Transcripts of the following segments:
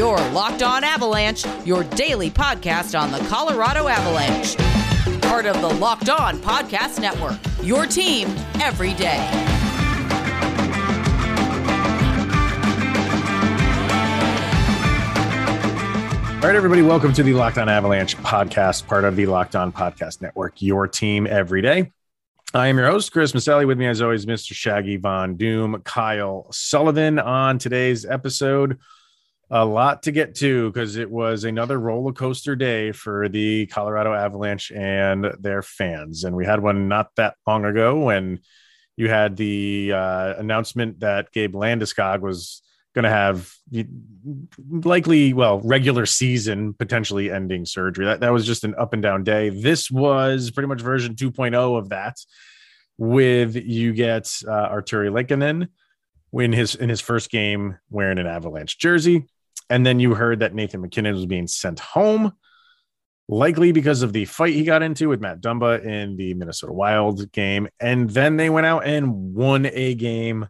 Your Locked On Avalanche, your daily podcast on the Colorado Avalanche. Part of the Locked On Podcast Network. Your team every day. All right, everybody, welcome to the Locked On Avalanche podcast, part of the Locked On Podcast Network, your team every day. I am your host, Chris Maselli. With me, as always, Mr. Shaggy Von Doom, Kyle Sullivan. On today's episode, a lot to get to because it was another roller coaster day for the Colorado Avalanche and their fans. And we had one not that long ago when you had the uh, announcement that Gabe Landeskog was going to have likely, well, regular season potentially ending surgery. That, that was just an up and down day. This was pretty much version 2.0 of that, with you get uh, Artturi Lehkonen win his in his first game wearing an Avalanche jersey. And then you heard that Nathan MacKinnon was being sent home, likely because of the fight he got into with Matt Dumba in the Minnesota Wild game. And then they went out and won a game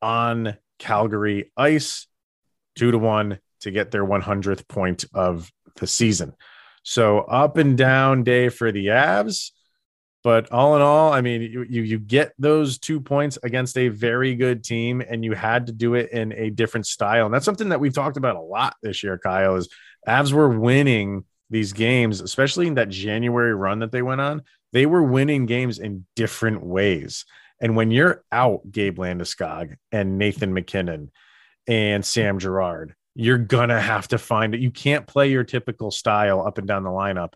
on Calgary ice, two to one to get their 100th point of the season. So up and down day for the Avs. But all in all, I mean, you, you, get those two points against a very good team, and you had to do it in a different style. And that's something that we've talked about a lot this year, Kyle. Is Avs were winning these games, especially in that January run that they went on. They were winning games in different ways. And when you're out, Gabe Landeskog and Nathan MacKinnon and Sam Girard, you're gonna have to find it. You can't play your typical style up and down the lineup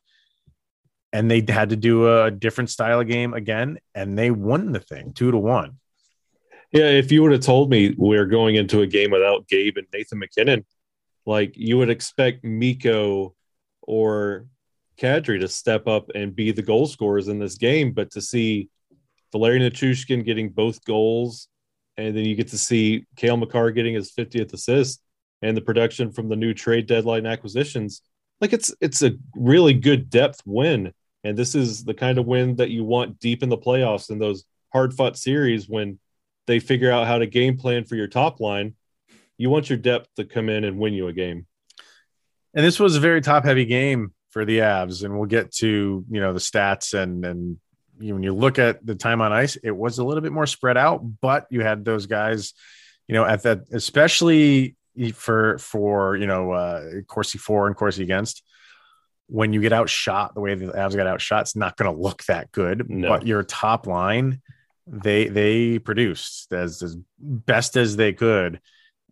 and they had to do a different style of game again, and they won the thing two to one. Yeah, if you would have told me we are going into a game without Gabe and Nathan MacKinnon, like you would expect Mikko or Kadri to step up and be the goal scorers in this game, but to see Valeri Nichushkin getting both goals, and then you get to see Cale Makar getting his 50th assist, and the production from the new trade deadline acquisitions, like it's it's a really good depth win and this is the kind of win that you want deep in the playoffs in those hard fought series when they figure out how to game plan for your top line. You want your depth to come in and win you a game. And this was a very top heavy game for the Avs. And we'll get to, you know, the stats and, and, when you look at the time on ice, it was a little bit more spread out, but you had those guys, you know, at that, especially for, for, you know, uh, Corsi for and Corsi against, when you get outshot the way the Avs got outshot, it's not going to look that good. No. But your top line, they they produced as as best as they could,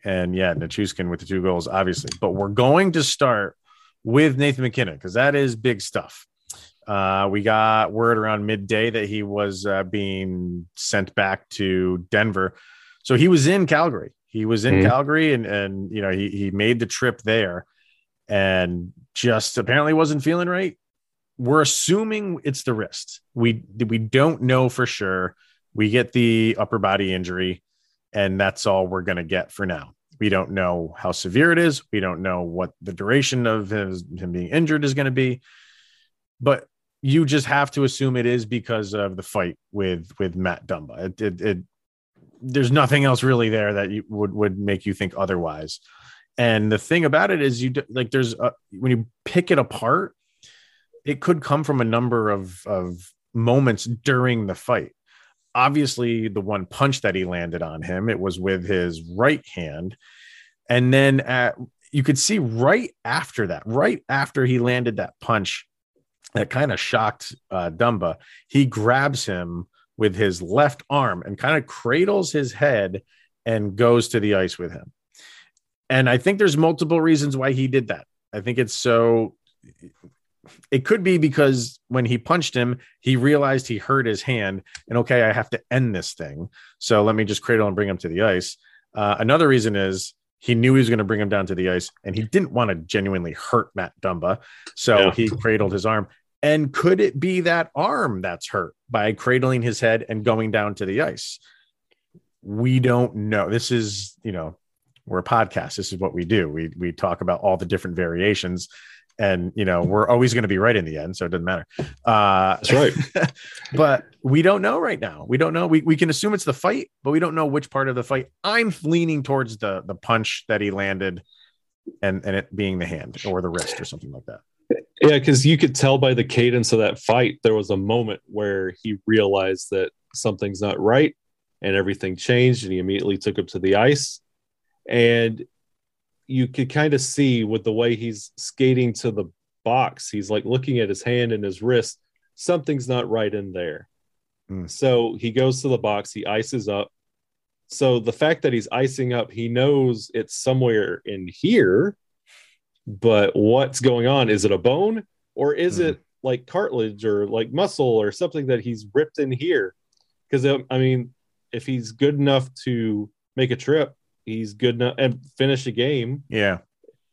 and yeah, Nichushkin with the two goals, obviously. But we're going to start with Nathan MacKinnon because that is big stuff. Uh, we got word around midday that he was uh, being sent back to Denver. So he was in Calgary. He was in mm-hmm. Calgary, and and you know he he made the trip there and just apparently wasn't feeling right. We're assuming it's the wrist. We we don't know for sure. We get the upper body injury, and that's all we're going to get for now. We don't know how severe it is. We don't know what the duration of his, him being injured is going to be. But you just have to assume it is because of the fight with with Matt Dumba. It, it, it there's nothing else really there that you would would make you think otherwise. And the thing about it is, you like there's a, when you pick it apart, it could come from a number of of moments during the fight. Obviously, the one punch that he landed on him, it was with his right hand, and then at you could see right after that, right after he landed that punch, that kind of shocked uh, Dumba. He grabs him with his left arm and kind of cradles his head and goes to the ice with him. And I think there's multiple reasons why he did that. I think it's so it could be because when he punched him, he realized he hurt his hand and okay, I have to end this thing. So let me just cradle and bring him to the ice. Uh, another reason is he knew he was going to bring him down to the ice and he didn't want to genuinely hurt Matt Dumba. So yeah. he cradled his arm. And could it be that arm that's hurt by cradling his head and going down to the ice? We don't know. This is, you know, we're a podcast. This is what we do. We we talk about all the different variations, and you know we're always going to be right in the end, so it doesn't matter. Uh, That's right. but we don't know right now. We don't know. We we can assume it's the fight, but we don't know which part of the fight. I'm leaning towards the the punch that he landed and and it being the hand or the wrist or something like that. Yeah, because you could tell by the cadence of that fight, there was a moment where he realized that something's not right and everything changed, and he immediately took him to the ice. And you could kind of see with the way he's skating to the box, he's like looking at his hand and his wrist, something's not right in there. Mm. So he goes to the box, he ices up. So the fact that he's icing up, he knows it's somewhere in here but what's going on? Is it a bone or is Mhm. it like cartilage or like muscle or something that he's ripped in here? Because I mean, if he's good enough to make a trip, he's good enough and finish a game. Yeah.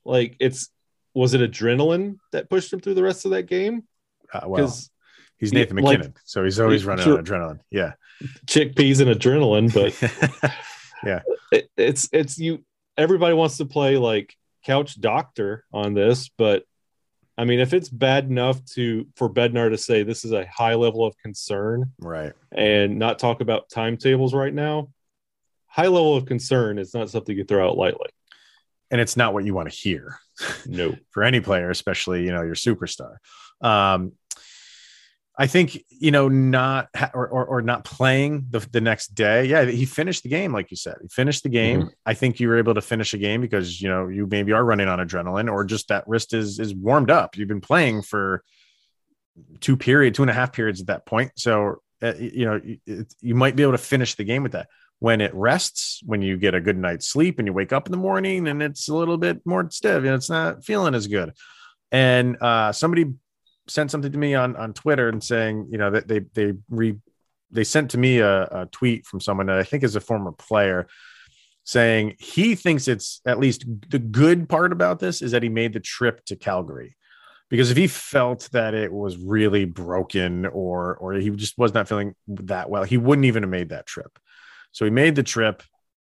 Like it's was it adrenaline that pushed him through the rest of that game? Uh, well, Because he's Nathan like- MacKinnon, so he's always running Sure. on adrenaline. Yeah. chickpeas and adrenaline, but it, it's it's you everybody wants to play like couch doctor on this but i mean if it's bad enough to for bednar to say this is a high level of concern right. and not talk about timetables right now high level of concern is not something you throw out lightly And it's not what you want to hear. no for any player, especially you know your superstar. Um, I think you know not or, or or not playing the the next day. Yeah, he finished the game like you said. He finished the game. I think you were able to finish a game because you know you maybe are running on adrenaline or just that wrist is is warmed up. You've been playing for two period, two and a half periods at that point. So uh, you know it, you might be able to finish the game with that. When it rests, when you get a good night's sleep and you wake up in the morning and it's a little bit more stiff and it's not feeling as good. And uh, somebody sent something to me on on Twitter and saying, you know, that they they re they sent to me a, a tweet from someone that I think is a former player saying he thinks it's at least the good part about this is that he made the trip to Calgary. Because if he felt that it was really broken or or he just was not feeling that well, he wouldn't even have made that trip. So we made the trip,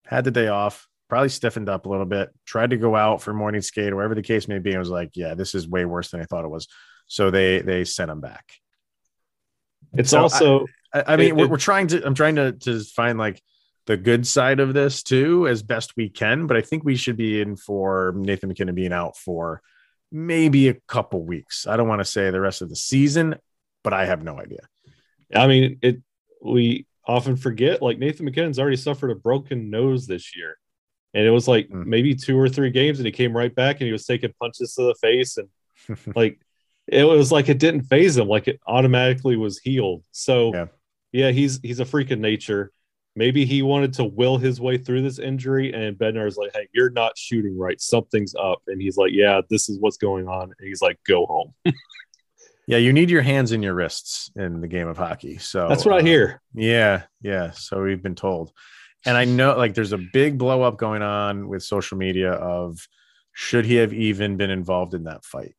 had the day off, probably stiffened up a little bit, tried to go out for morning skate or whatever the case may be. And was like, yeah, this is way worse than I thought it was. So they they sent him back. it's So also I, I mean, It- we're, we're trying to. I'm trying to to find like the good side of this too, as best we can. But I think we should be in for Nathan MacKinnon being out for maybe a couple weeks. I don't want to say the rest of the season, but I have no idea. i mean it we often forget like nathan mackinnon's already suffered a broken nose this year. And it was like Mm. maybe two or three games and he came right back and he was taking punches to the face and like it was like it didn't phase him like it automatically was healed. So Yeah. yeah, he's he's a freak of nature. Maybe he wanted to will his way through this injury and bednar is like hey you're not shooting right. Something's up. And he's like yeah this is what's going on. And he's like go home yeah, you need your hands and your wrists in the game of hockey. So that's what i uh, hear Yeah, yeah. So we've been told. And I know like there's a big blow up going on with social media of should he have even been involved in that fight?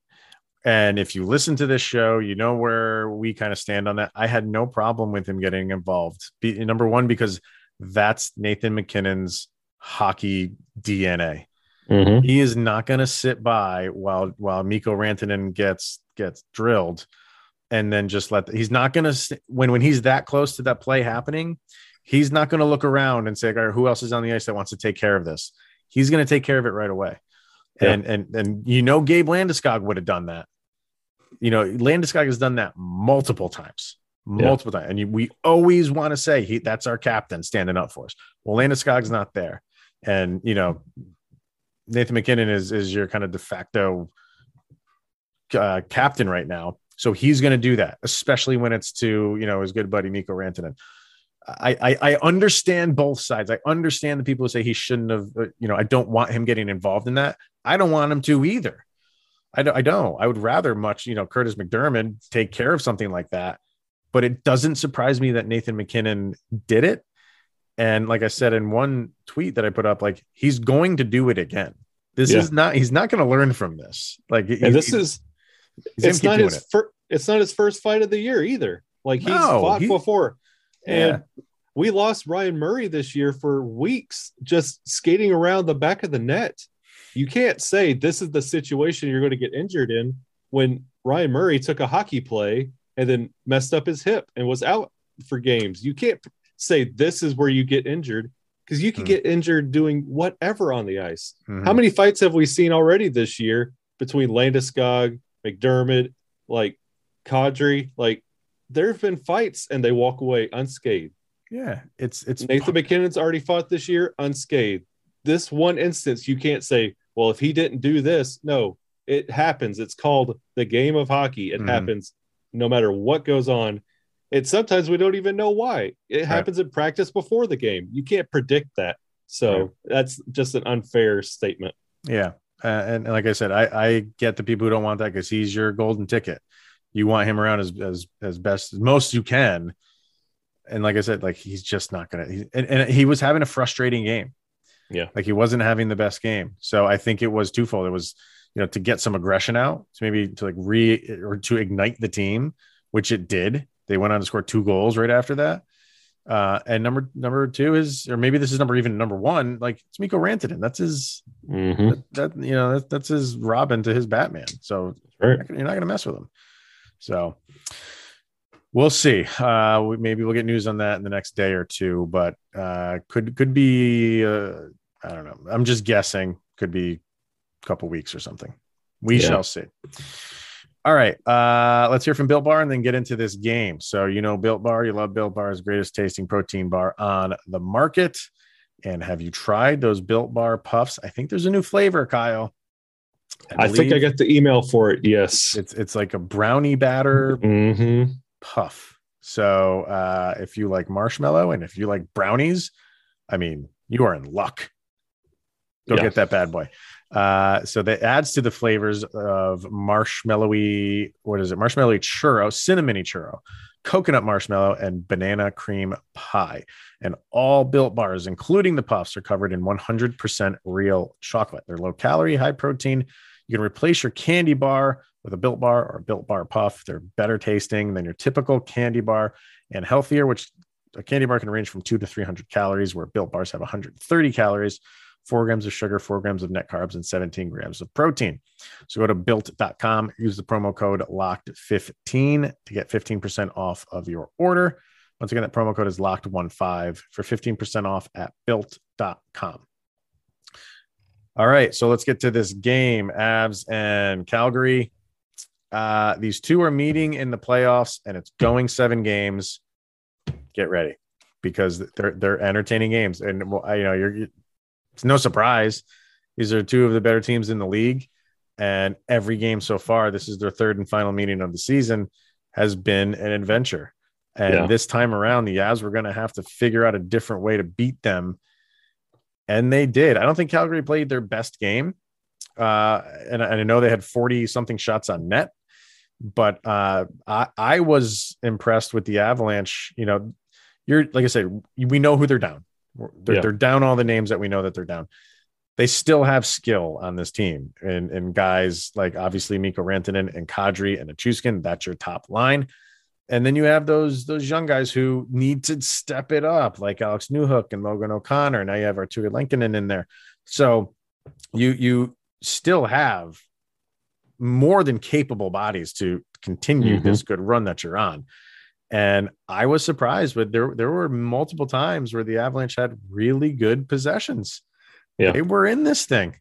And if you listen to this show, you know where we kind of stand on that. I had no problem with him getting involved. Be, number one, because that's Nathan MacKinnon's hockey DNA. Mm-hmm. He is not going to sit by while while Mikko Rantanen gets gets drilled, and then just let. The, he's not going to when when he's that close to that play happening. He's not going to look around and say, "All right, "Who else is on the ice that wants to take care of this?" He's going to take care of it right away. Yeah. And and and you know, Gabe Landeskog would have done that. You know, Landeskog has done that multiple times, multiple times, and you, we always want to say he that's our captain standing up for us. Well, Landeskog's not there, and you know, Nathan MacKinnon is is your kind of de facto uh, captain right now. So he's going to do that, especially when it's to you know his good buddy Mikko Rantanen. I, I I understand both sides. I understand the people who say he shouldn't have. uh, You know, I don't want him getting involved in that. I don't want him to either. I don't. I don't. I would rather much you know Kurtis MacDermid take care of something like that. But it doesn't surprise me that Nathan MacKinnon did it. And like I said in one tweet that I put up, like he's going to do it again. This Yeah. is not. He's not going to learn from this. Like, he- this he's- is it's not his it. fir- it's not his first fight of the year either. Like he's No, fought he- before, and Yeah. we lost Ryan Murray this year for weeks just skating around the back of the net. You can't say this is the situation you're going to get injured in when Ryan Murray took a hockey play and then messed up his hip and was out for games. You can't say this is where you get injured because you could Hmm. get injured doing whatever on the ice. Mhm. How many fights have we seen already this year between Landeskog, MacDermid, like Kadri? Like there have been fights and they walk away unscathed. Yeah, it's it's Nathan MacKinnon's already fought this year unscathed. This one instance, you can't say, well, if he didn't do this, no, it happens. It's called the game of hockey. It Mhm. happens no matter what goes on. It sometimes we don't even know why. It happens in practice before the game. You can't predict that. So Right. that's just an unfair statement. Yeah, uh, and, and like I said, I, I get the people who don't want that because he's your golden ticket. You want him around as as as best as most you can, and like I said, like he's just not gonna. He, and, and he was having a frustrating game. Yeah. like he wasn't having the best game. So I think it was twofold. It was you know to get some aggression out, to maybe to like re or to ignite the team, which it did. They went on to score two goals right after that. Uh, and number number two is, or maybe this is number even number one. Like it's Mikko Rantanen. That's his that, that you know that, that's his Robin to his Batman. So Right. you're not going to mess with him. So we'll see. Uh, we, maybe we'll get news on that in the next day or two, but uh, could could be. Uh, I don't know. I'm just guessing. Could be a couple weeks or something. We Yeah. shall see. All right. Uh, let's hear from Built Bar and then get into this game. So, you know, Built Bar, you love Built Bar's greatest tasting protein bar on the market. And have you tried those Built Bar puffs? I think there's a new flavor, Kyle. I think I got the email for it. Yes. it's it's like a brownie batter hmm puff. So uh, if you like marshmallow and if you like brownies, I mean, you are in luck. Go Yeah. get that bad boy. Uh, so that adds to the flavors of marshmallowy, what is it? Marshmallowy churro, cinnamony churro, coconut marshmallow, and banana cream pie. And all built bars, including the puffs, are covered in 100% real chocolate. They're low calorie, high protein. You can replace your candy bar with a built bar or a built bar puff. They're better tasting than your typical candy bar and healthier, which a candy bar can range from two to 300 calories, where built bars have 130 calories, four grams of sugar, four grams of net carbs, and 17 grams of protein. So go to built.com, use the promo code locked15 to get 15% off of your order. Once again, that promo code is locked15 for 15% off at built.com. All right, so let's get to this game. Avs and Calgary. Uh, these two are meeting in the playoffs, and it's going seven games. Get ready because they're they're entertaining games, and you know you're. It's no surprise. These are two of the better teams in the league, and every game so far, this is their third and final meeting of the season, has been an adventure. And Yeah. this time around, the Avs were going to have to figure out a different way to beat them and they did. I don't think Calgary played their best game, uh, and, and I know they had forty something shots on net, but uh, I, I was impressed with the Avalanche. You know, you're like I said, we know who they're down. They're, Yeah. they're down all the names that we know that they're down. They still have skill on this team, and and guys like obviously Mikko Rantanen and Kadri and Nichushkin. That's your top line. And then you have those those young guys who need to step it up, like Alex Newhook and Logan O'Connor. Now you have Artturi Lehkonen in there. So you you still have more than capable bodies to continue Mhm. this good run that you're on. And I was surprised, but there there were multiple times where the Avalanche had really good possessions. Yeah. They were in this thing.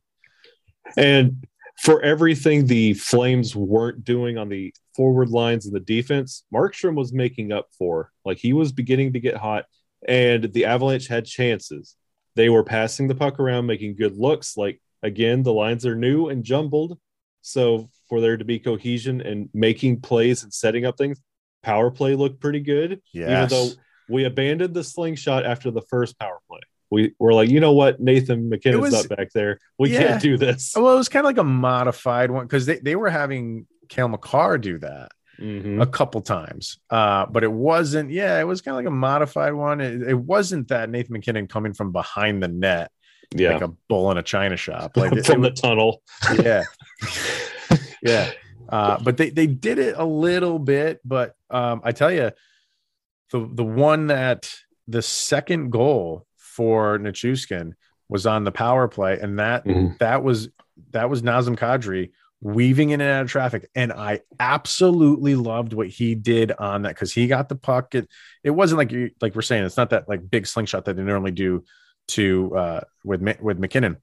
And for everything the Flames weren't doing on the forward lines and the defense, Markstrom was making up for. Like he was beginning to get hot, and the Avalanche had chances. They were passing the puck around, making good looks. Like again, the lines are new and jumbled. So for there to be cohesion and making plays and setting up things, power play looked pretty good. Yes. Even though we abandoned the slingshot after the first power play. We were like, you know what, Nathan MacKinnon's was- not back there. We Yeah. can't do this. well, it was kind of like a modified one because they, they were having Cale Makar do that. Mhm. a couple times. Uh, but it wasn't, yeah, it was kind of like a modified one. It, it wasn't that Nathan McKinnon coming from behind the net Yeah, like a bull in a china shop. Like it, from it the tunnel. yeah. yeah. Uh, but they, they did it a little bit, but um, I tell you, the the one that the second goal for Nichushkin was on the power play, and that Mhm. that was that was Nazem Kadri weaving in and out of traffic. And I absolutely loved what he did on that because he got the puck. It, it wasn't like you like we're saying, it's not that like big slingshot that they normally do to uh, with with MacKinnon,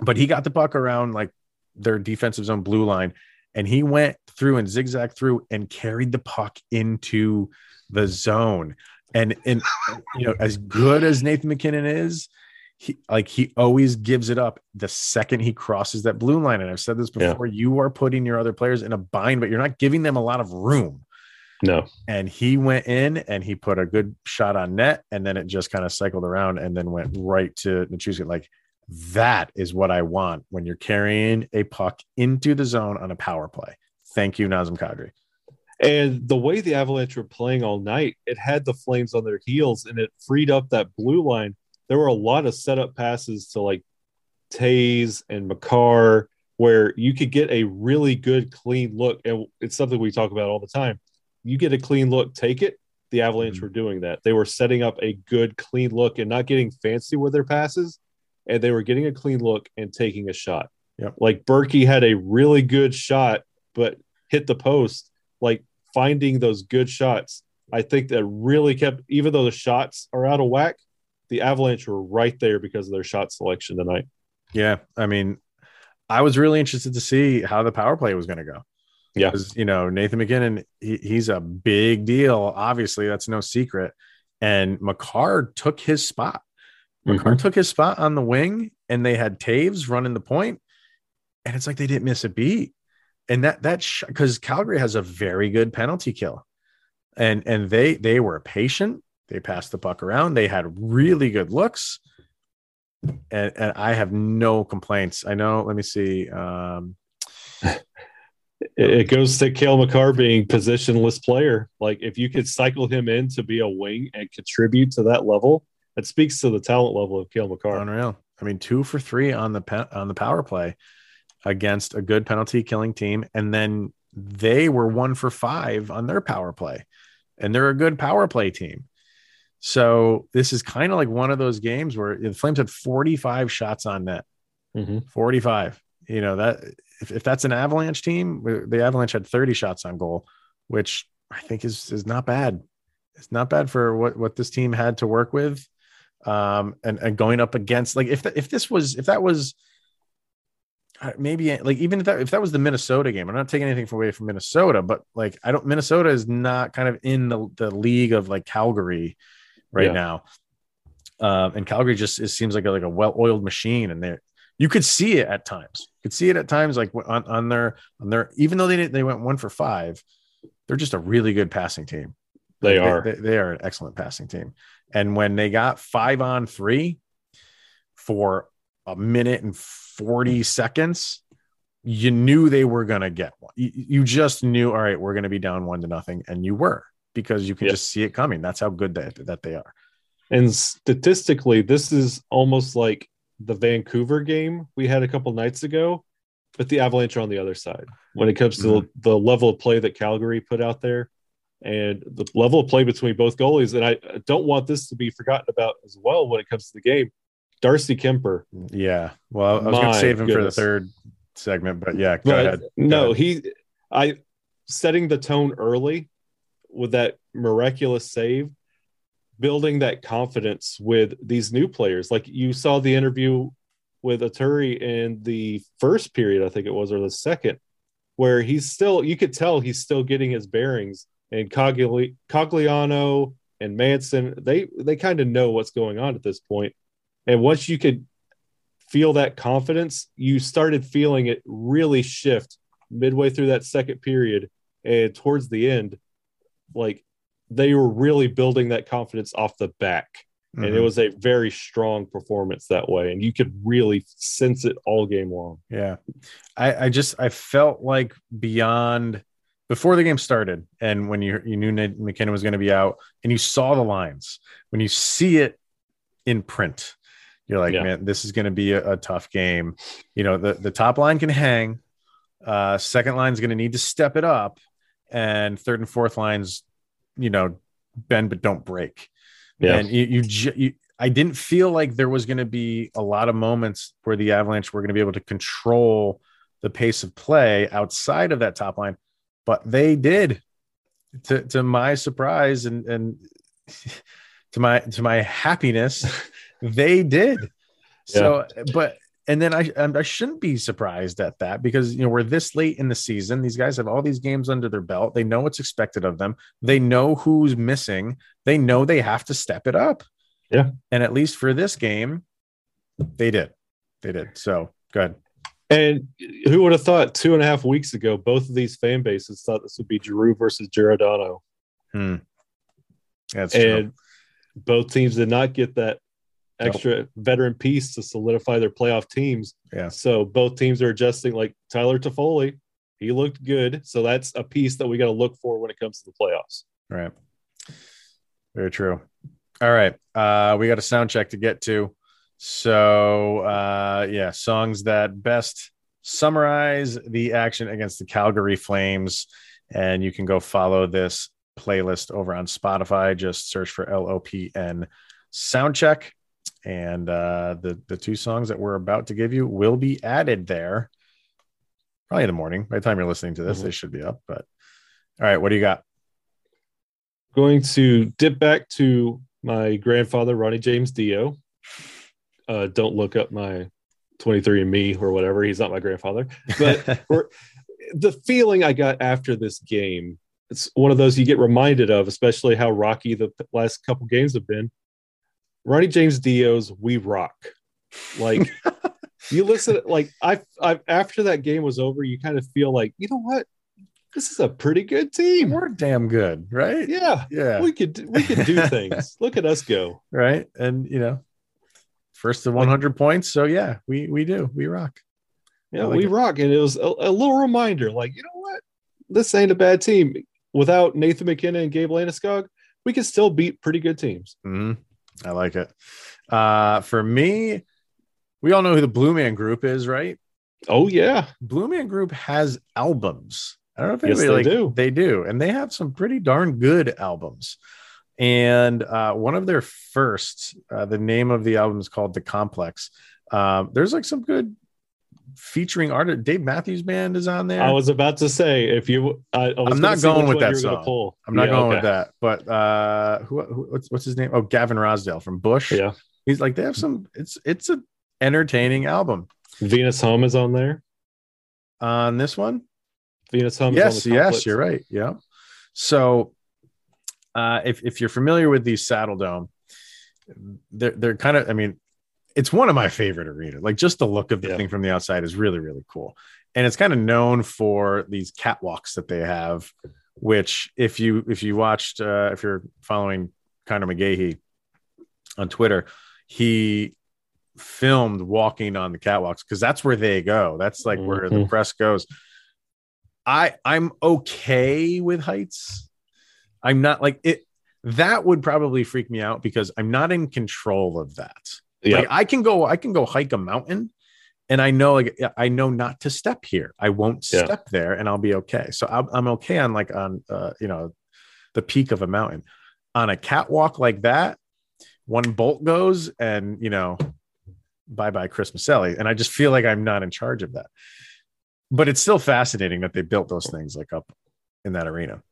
but he got the puck around like their defensive zone blue line, and he went through and zigzagged through and carried the puck into the zone. And and you know, as good as Nathan MacKinnon is, he like he always gives it up the second he crosses that blue line. And I've said this before: yeah. you are putting your other players in a bind, but you're not giving them a lot of room. No. And he went in and he put a good shot on net, and then it just kind of cycled around and then went right to Nichushkin. Like that is what I want when you're carrying a puck into the zone on a power play. Thank you, Nazem Kadri. And the way the Avalanche were playing all night, it had the Flames on their heels and it freed up that blue line. There were a lot of setup passes to like Toews and Makar where you could get a really good clean look. And it's something we talk about all the time. You get a clean look, take it. The Avalanche mm-hmm. were doing that. They were setting up a good, clean look and not getting fancy with their passes. And they were getting a clean look and taking a shot. Yep. Like Berkey had a really good shot, but hit the post. Like finding those good shots, I think that really kept, even though the shots are out of whack, the Avalanche were right there because of their shot selection tonight. Yeah. I mean, I was really interested to see how the power play was going to go. Yeah. You know, Nathan MacKinnon, he, he's a big deal. Obviously, that's no secret. And Makar took his spot. Mm-hmm. took his spot on the wing, and they had Toews running the point, and it's like they didn't miss a beat and that that because sh- Calgary has a very good penalty kill, and and they they were patient. They passed the puck around. They had really good looks, and and I have no complaints. I know. Let me see. Um, it goes to Cale Makar being positionless player. Like if you could cycle him in to be a wing and contribute to that level, it speaks to the talent level of Cale Makar. Unreal. I mean, two for three on the pe- on the power play against a good penalty killing team. And then they were one for five on their power play, and they're a good power play team. So this is kind of like one of those games where the Flames had 45 shots on net. Mm-hmm. 45. You know, that if, if that's an Avalanche team, the Avalanche had 30 shots on goal, which I think is is not bad. It's not bad for what what this team had to work with. Um, and, and going up against like if the, if this was if that was maybe like even if that if that was the Minnesota game, I'm not taking anything away from Minnesota, but like I don't Minnesota is not kind of in the, the league of like Calgary right yeah. now. Um, and Calgary just it seems like a, like a well-oiled machine, and there you could see it at times. You could see it at times, like on, on their on their even though they didn't they went one for five, they're just a really good passing team. They are they, they are an excellent passing team, and when they got five on three for a minute and 40 seconds, you knew they were going to get one. You, just knew, all right, we're going to be down one to nothing. And you were because you can just see it coming. That's how good they, that they are. And statistically, this is almost like the Vancouver game we had a couple nights ago, but the Avalanche are on the other side when it comes to mm-hmm. the level of play that Calgary put out there and the level of play between both goalies. And I don't want this to be forgotten about as well when it comes to the game. Darcy Kuemper. Yeah. Well, I was going to save him goodness. for the third segment, but yeah, go but ahead. Go no, ahead. he, I, setting the tone early with that miraculous save, building that confidence with these new players. Like you saw the interview with Artturi in the first period, I think it was, or the second, where he's still, you could tell he's still getting his bearings. And Cogli- Cogliano and Manson, they they kind of know what's going on at this point and once you could feel that confidence, you started feeling it really shift midway through that second period and towards the end. Like they were really building that confidence off the back. Mm-hmm. And it mm-hmm. was a very strong performance that way. And you could really sense it all game long. Yeah. I, I just, I felt like beyond before the game started and when you, you knew Nate MacKinnon was going to be out and you saw the lines, when you see it in print, you're like, yeah. man, this is going to be a, a, tough game. You know, the, the top line can hang. Uh, second line is going to need to step it up. And third and fourth lines, you know, bend but don't break. Yeah. And you, you, you I didn't feel like there was going to be a lot of moments where the Avalanche were going to be able to control the pace of play outside of that top line, but they did. To, to my surprise and and to my to my happiness, they did. So, but and then I I shouldn't be surprised at that because you know we're this late in the season. These guys have all these games under their belt. They know what's expected of them. They know who's missing. They know they have to step it up. Yeah. And at least for this game, they did. They did. So good. And who would have thought two and a half weeks ago, both of these fan bases thought this would be Giroux versus Giordano. Hmm. That's and true. both teams did not get that extra veteran piece to solidify their playoff teams. Yeah. So both teams are adjusting. Like Tyler Toffoli, he looked good. So that's a piece that we got to look for when it comes to the playoffs. Right. Very true. All right. Uh, we got a sound check to get to. So, uh, yeah, songs that best summarize the action against the Calgary Flames. And you can go follow this playlist over on Spotify. Just search for LOPN Soundcheck. And uh, the, the two songs that we're about to give you will be added there probably in the morning. By the time you're listening to this, Mhm. they should be up. But all right, what do you got? Going to dip back to my grandfather, Ronnie James Dio. Uh, don't look up my 23andMe or whatever. He's not my grandfather. But for the feeling I got after this game, it's one of those you get reminded of, especially how rocky the last couple games have been. Ronnie James Dio's "We Rock," like you listen, like I, I after that game was over, you kind of feel like you know what, this is a pretty good team. we're damn good, right? Yeah, Yeah. we could we could do things. Look at us go. right. And you know, first to 100 points. So yeah, we we do. We rock. Yeah, like we it. rock, and it was a, a little reminder, like you know what, this ain't a bad team. Without Nathan MacKinnon and Gabe Landeskog, we can still beat pretty good teams. Mhm. I like it. Uh, for me, we all know who the Blue Man Group is, right? Oh yeah, Blue Man Group has albums. I don't know if Yes, anybody they like do. they do, and they have some pretty darn good albums. And uh, one of their first, uh, the name of the album is called The Complex. Um, there's like some good featuring artist. Dave Matthews Band is on there. I was about to say if you, I, I was I'm not going with that you were gonna song. I'm not Yeah, going okay. with that, but uh, who, who what's, what's his name? Oh, Gavin Rossdale from Bush. Yeah, he's like they have some. It's it's a entertaining album Venus Hum is on there. on this one. Venus Hum. yes, is on the yes, you're right. Yeah. So, uh, if if you're familiar with these Saddledome, they're they're kind of. I mean, it's one of my favorite arenas. Like just the look of the Yeah. thing from the outside is really really cool, and it's kind of known for these catwalks that they have. Which, if you if you watched, uh, if you're following Connor McGahey on Twitter, he filmed walking on the catwalks because that's where they go. That's like where the Mhm. press goes. I I'm okay with heights. I'm not like it. That would probably freak me out because I'm not in control of that. Yeah, Like I can go, I can go hike a mountain, and I know like I know not to step here. I won't Yeah. step there, and I'll be okay. So I'm, I'm okay on like on uh, you know the peak of a mountain. On a catwalk like that, one bolt goes, and you know, bye bye Chris Maselli, and I just feel like I'm not in charge of that. But it's still fascinating that they built those things like up in that arena.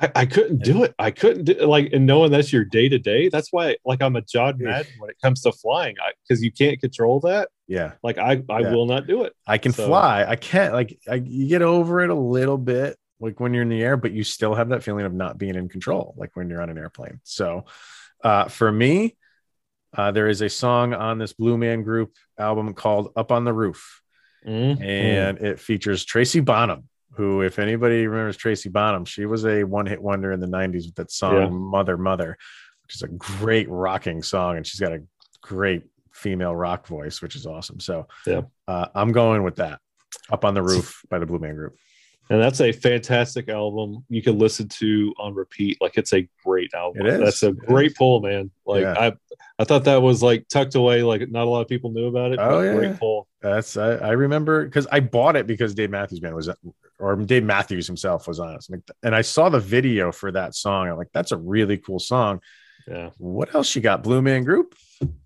I, I couldn't do it. I couldn't do like, and knowing that's your day to day. That's why, like, I'm a John. Madden when it comes to flying, because you can't control that. Yeah, Like, I I Yeah. will not do it. I can So- fly. I can't like I, you get over it a little bit like when you're in the air, but you still have that feeling of not being in control, like when you're on an airplane. So uh, for me, uh, there is a song on this Blue Man Group album called "Up on the Roof," Mhm. and it features Tracy Bonham. Who, if anybody remembers Tracy Bonham, she was a one-hit wonder in the '90s with that song Yeah. "Mother, Mother," which is a great rocking song, and she's got a great female rock voice, which is awesome. So, Yeah. uh, I'm going with that. Up on the Roof by the Blue Man Group. And that's a fantastic album. You can listen to on repeat. Like, it's a great album. It is. That's a It great is. pull, man. Like, Yeah. I I thought that was like tucked away. Like, not a lot of people knew about it. Oh, yeah. great pull. That's I, I remember because I bought it because Dave Matthews Band was or Dave Matthews himself was on it. So, and I saw the video for that song. I'm like, that's a really cool song. Yeah, What else you got? Blue Man Group,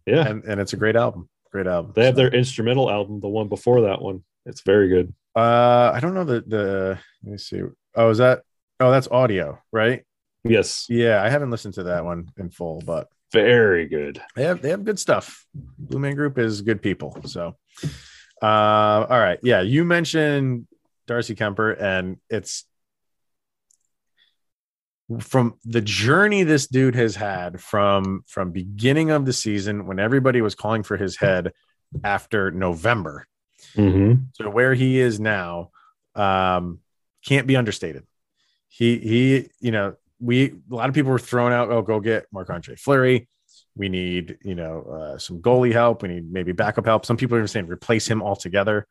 yeah. and and it's a great album. Great album. They have their instrumental album, the one before that one. It's very good. uh, I don't know the the. Let me see. Oh, is that? Oh, that's audio, right? Yes. Yeah, I haven't listened to that one in full, but very good. They have they have good stuff. Blue Man Group is good people. So, uh, all right, yeah. You mentioned Darcy Kuemper, and it's from the journey this dude has had from from beginning of the season when everybody was calling for his head after November Mm-hmm. to where he is now um, can't be understated. He he, you know, we a lot of people were thrown out. Oh, go get Marc Andre Fleury. We need you know uh, some goalie help. We need maybe backup help. Some people are saying replace him altogether.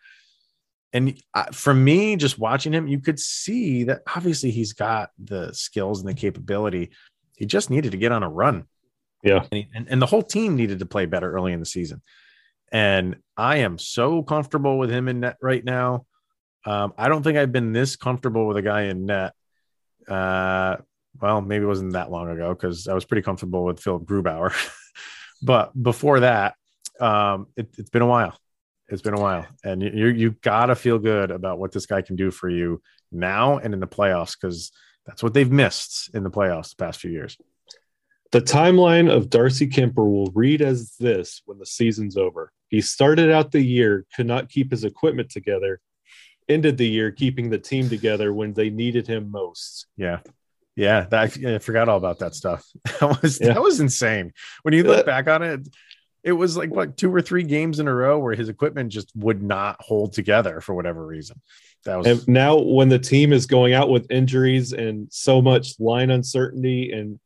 And uh, for me, just watching him, you could see that obviously he's got the skills and the capability. He just needed to get on a run. Yeah. And, he- and, and the whole team needed to play better early in the season. And I am so comfortable with him in net right now. Um, I don't think I've been this comfortable with a guy in net. Uh, well, maybe it wasn't that long ago because I was pretty comfortable with Philip Grubauer. but before that, um, it, it's been a while. It's been a while, and you you, you got to feel good about what this guy can do for you now and in the playoffs because that's what they've missed in the playoffs the past few years. The timeline of Darcy Kuemper will read as this when the season's over. He started out the year, could not keep his equipment together, ended the year keeping the team together when they needed him most. Yeah. Yeah, that, I forgot all about that stuff. That was Yeah. that was insane. When you look back on it, it was like what two or three games in a row where his equipment just would not hold together for whatever reason. That was And now, when the team is going out with injuries and so much line uncertainty and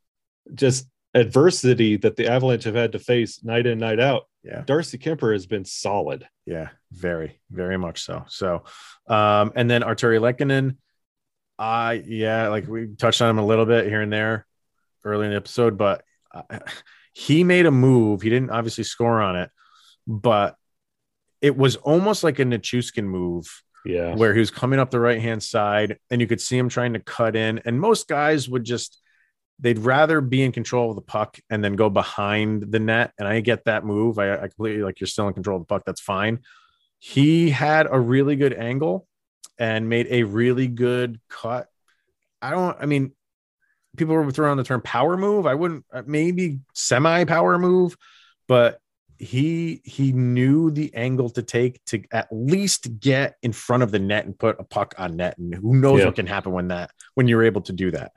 just adversity that the Avalanche have had to face night in, night out, yeah, Darcy Kuemper has been solid. yeah, very, very much so. So, um, and then Artturi Lehkonen, I yeah, like we touched on him a little bit here and there early in the episode, but uh, he made a move. He didn't obviously score on it, but it was almost like a Nichushkin move Yeah. where he was coming up the right hand side and you could see him trying to cut in. And most guys would just, they'd rather be in control of the puck and then go behind the net. And I get that move. I, I completely like you're still in control of the puck. That's fine. He had a really good angle and made a really good cut. I don't, I mean, people were throwing the term power move. I wouldn't, uh, maybe semi power move, but he he knew the angle to take to at least get in front of the net and put a puck on net and who knows Yeah. what can happen when that when you're able to do that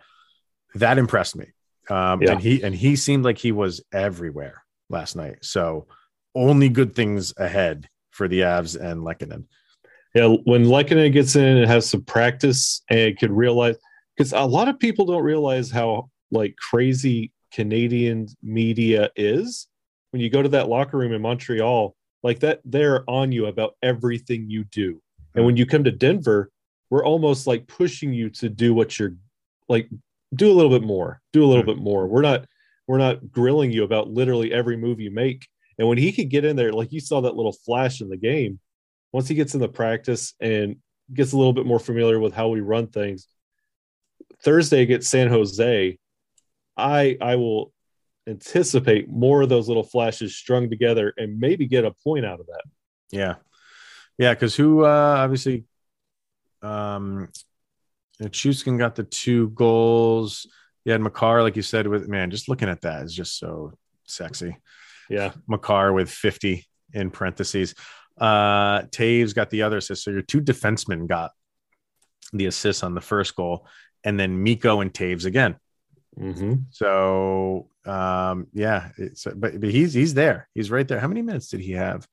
that impressed me um Yeah. and he and he seemed like he was everywhere last night so only good things ahead for the avs and Lehkonen. Yeah, when Lehkonen gets in and has some practice and could realize, because a lot of people don't realize how like crazy Canadian media is. When you go to that locker room in Montreal, like that, they're on you about everything you do. And when you come to Denver, we're almost like pushing you to do what you're like, do a little bit more, do a little Hmm. bit more. We're not, we're not grilling you about literally every move you make. And when he could get in there, like you saw that little flash in the game, once he gets in the practice and gets a little bit more familiar with how we run things, Thursday against San Jose, I I will anticipate more of those little flashes strung together and maybe get a point out of that. yeah yeah because who uh obviously um Chuskin got the two goals you had Makar like you said with man just looking at that is just so sexy Yeah. Makar with 50 in parentheses. Uh, Toews got the other assist. So your two defensemen got the assist on the first goal, and then Mikko and Toews again. Mm-hmm. So um, yeah, it's but, but he's he's there. He's right there. How many minutes did he have?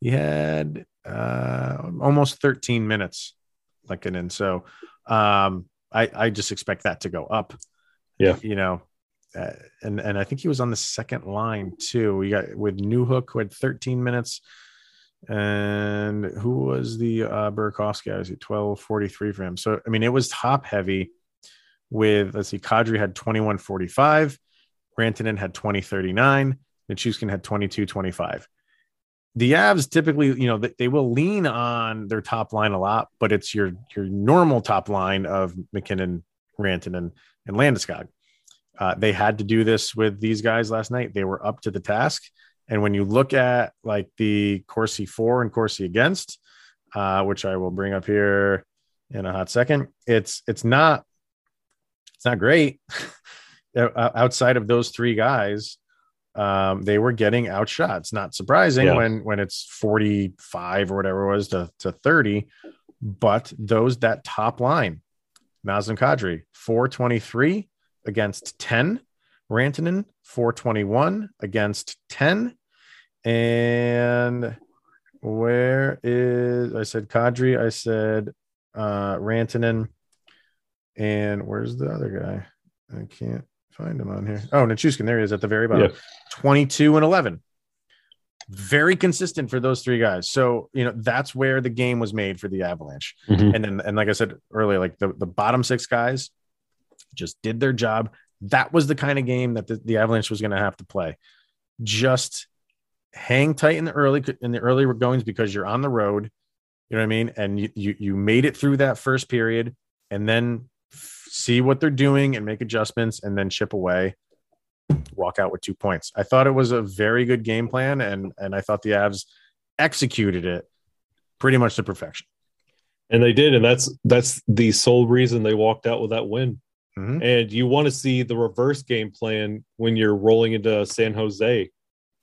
He had uh, almost 13 minutes, like and so um, I I just expect that to go up. Yeah. you know, uh, and and I think he was on the second line too. We got with Newhook who had 13 minutes, and who was the uh, Burakovsky? I was at 12:43 for him. So I mean, it was top heavy. With let's see, Kadri had 21:45, Rantanen had 20:39, Nichushkin had 22:25. The Avs typically, you know, they, will lean on their top line a lot, but it's your your normal top line of MacKinnon, Rantanen, and Landeskog. Uh, they had to do this with these guys last night. They were up to the task. And when you look at like the Corsi for and Corsi against, uh, which I will bring up here in a hot second, it's it's not it's not great. Uh, Outside of those three guys, um, they were getting outshot. It's not surprising Yeah. when when it's 45 or whatever it was to, to 30. But those that top line, Nazem Kadri, 423 against 10. Rantanen, 421 against 10. And where is I said Kadri, I said uh Rantanen, and where's the other guy? I can't find him on here. Oh, Nichushkin, there he is at the very bottom. Yeah. 22 and 11. Very consistent for those three guys. So, you know, that's where the game was made for the Avalanche. Mhm. And then, and like I said earlier, like the, the bottom six guys just did their job. That was the kind of game that the, the Avalanche was going to have to play. Just hang tight in the early in the early goings because you're on the road. You know what I mean? And you you, you made it through that first period, and then see what they're doing and make adjustments, and then chip away. Walk out with two points. I thought it was a very good game plan, and and I thought the Avs executed it pretty much to perfection. and they did, and that's that's the sole reason they walked out with that win. Mhm. And you want to see the reverse game plan when you're rolling into San Jose.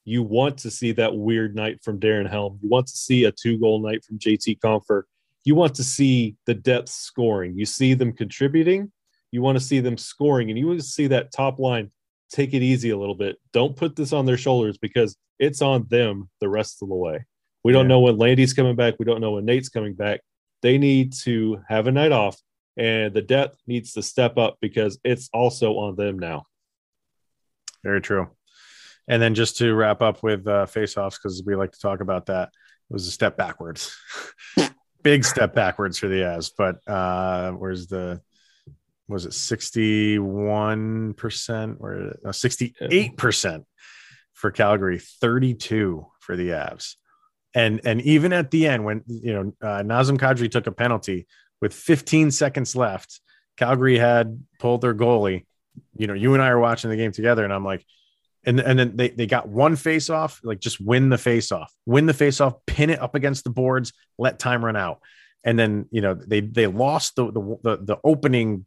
You want to see that weird night from Darren Helm. You want to see a two goal night from JT Compher. You want to see the depth scoring. You see them contributing. You want to see them scoring, and you want to see that top line take it easy a little bit. Don't put this on their shoulders because it's on them the rest of the way. We don't Yeah. know when Landy's coming back. We don't know when Nate's coming back. They need to have a night off, and the depth needs to step up because it's also on them now. Very true. And then just to wrap up with uh, face-offs, because we like to talk about that, it was a step backwards. Big step backwards for the Avs. But uh, where's the was it 61% or no, 68% for Calgary, 32 for the Avs. And and even at the end, when you know uh, Nazem Kadri took a penalty with 15 seconds left, Calgary had pulled their goalie. You know, you and I are watching the game together, and I'm like, and and then they they got one face off, like just win the face off, win the face off, pin it up against the boards, let time run out, and then you know they they lost the the the, the opening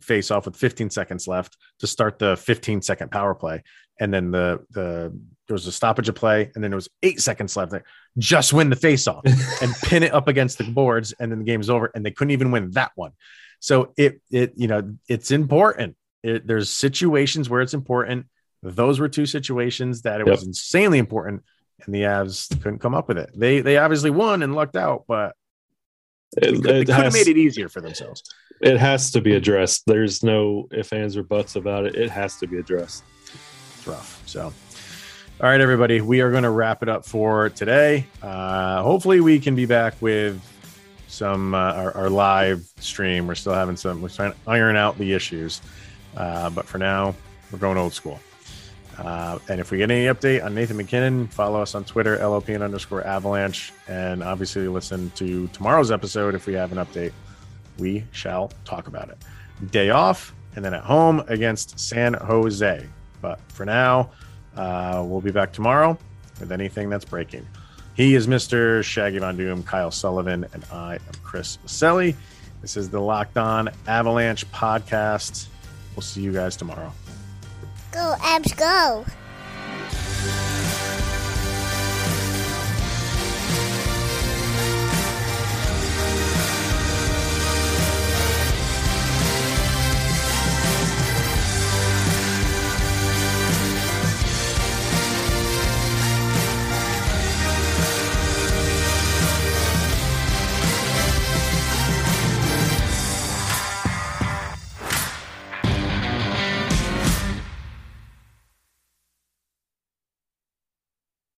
face off with 15 seconds left to start the 15 second power play, and then the the there was a stoppage of play, and then there was eight seconds left. There, just win the face off and pin it up against the boards, and then the game's over, and they couldn't even win that one. So it it you know it's important. It, there's situations where it's important. Those were two situations that it was insanely important, and the Avs couldn't come up with it. They they obviously won and lucked out, but It, could, they could have made it easier for themselves. It has to be addressed. There's no ifs, ands, or buts about it. It has to be addressed. It's rough. So, all right, everybody, we are going to wrap it up for today. Uh, hopefully, we can be back with some uh, our, our live stream. We're still having some. We're trying to iron out the issues, uh, but for now, we're going old school. Uh, and if we get any update on Nathan MacKinnon, follow us on Twitter, LOP and underscore avalanche. And obviously, listen to tomorrow's episode if we have an update. We shall talk about it. Day off, and then at home against San Jose. But for now, uh, we'll be back tomorrow with anything that's breaking. He is Mr. Shaggy Von Doom, Kyle Sullivan, and I am Chris Maselli. This is the Locked On Avalanche podcast. We'll see you guys tomorrow. Go, Avs, go.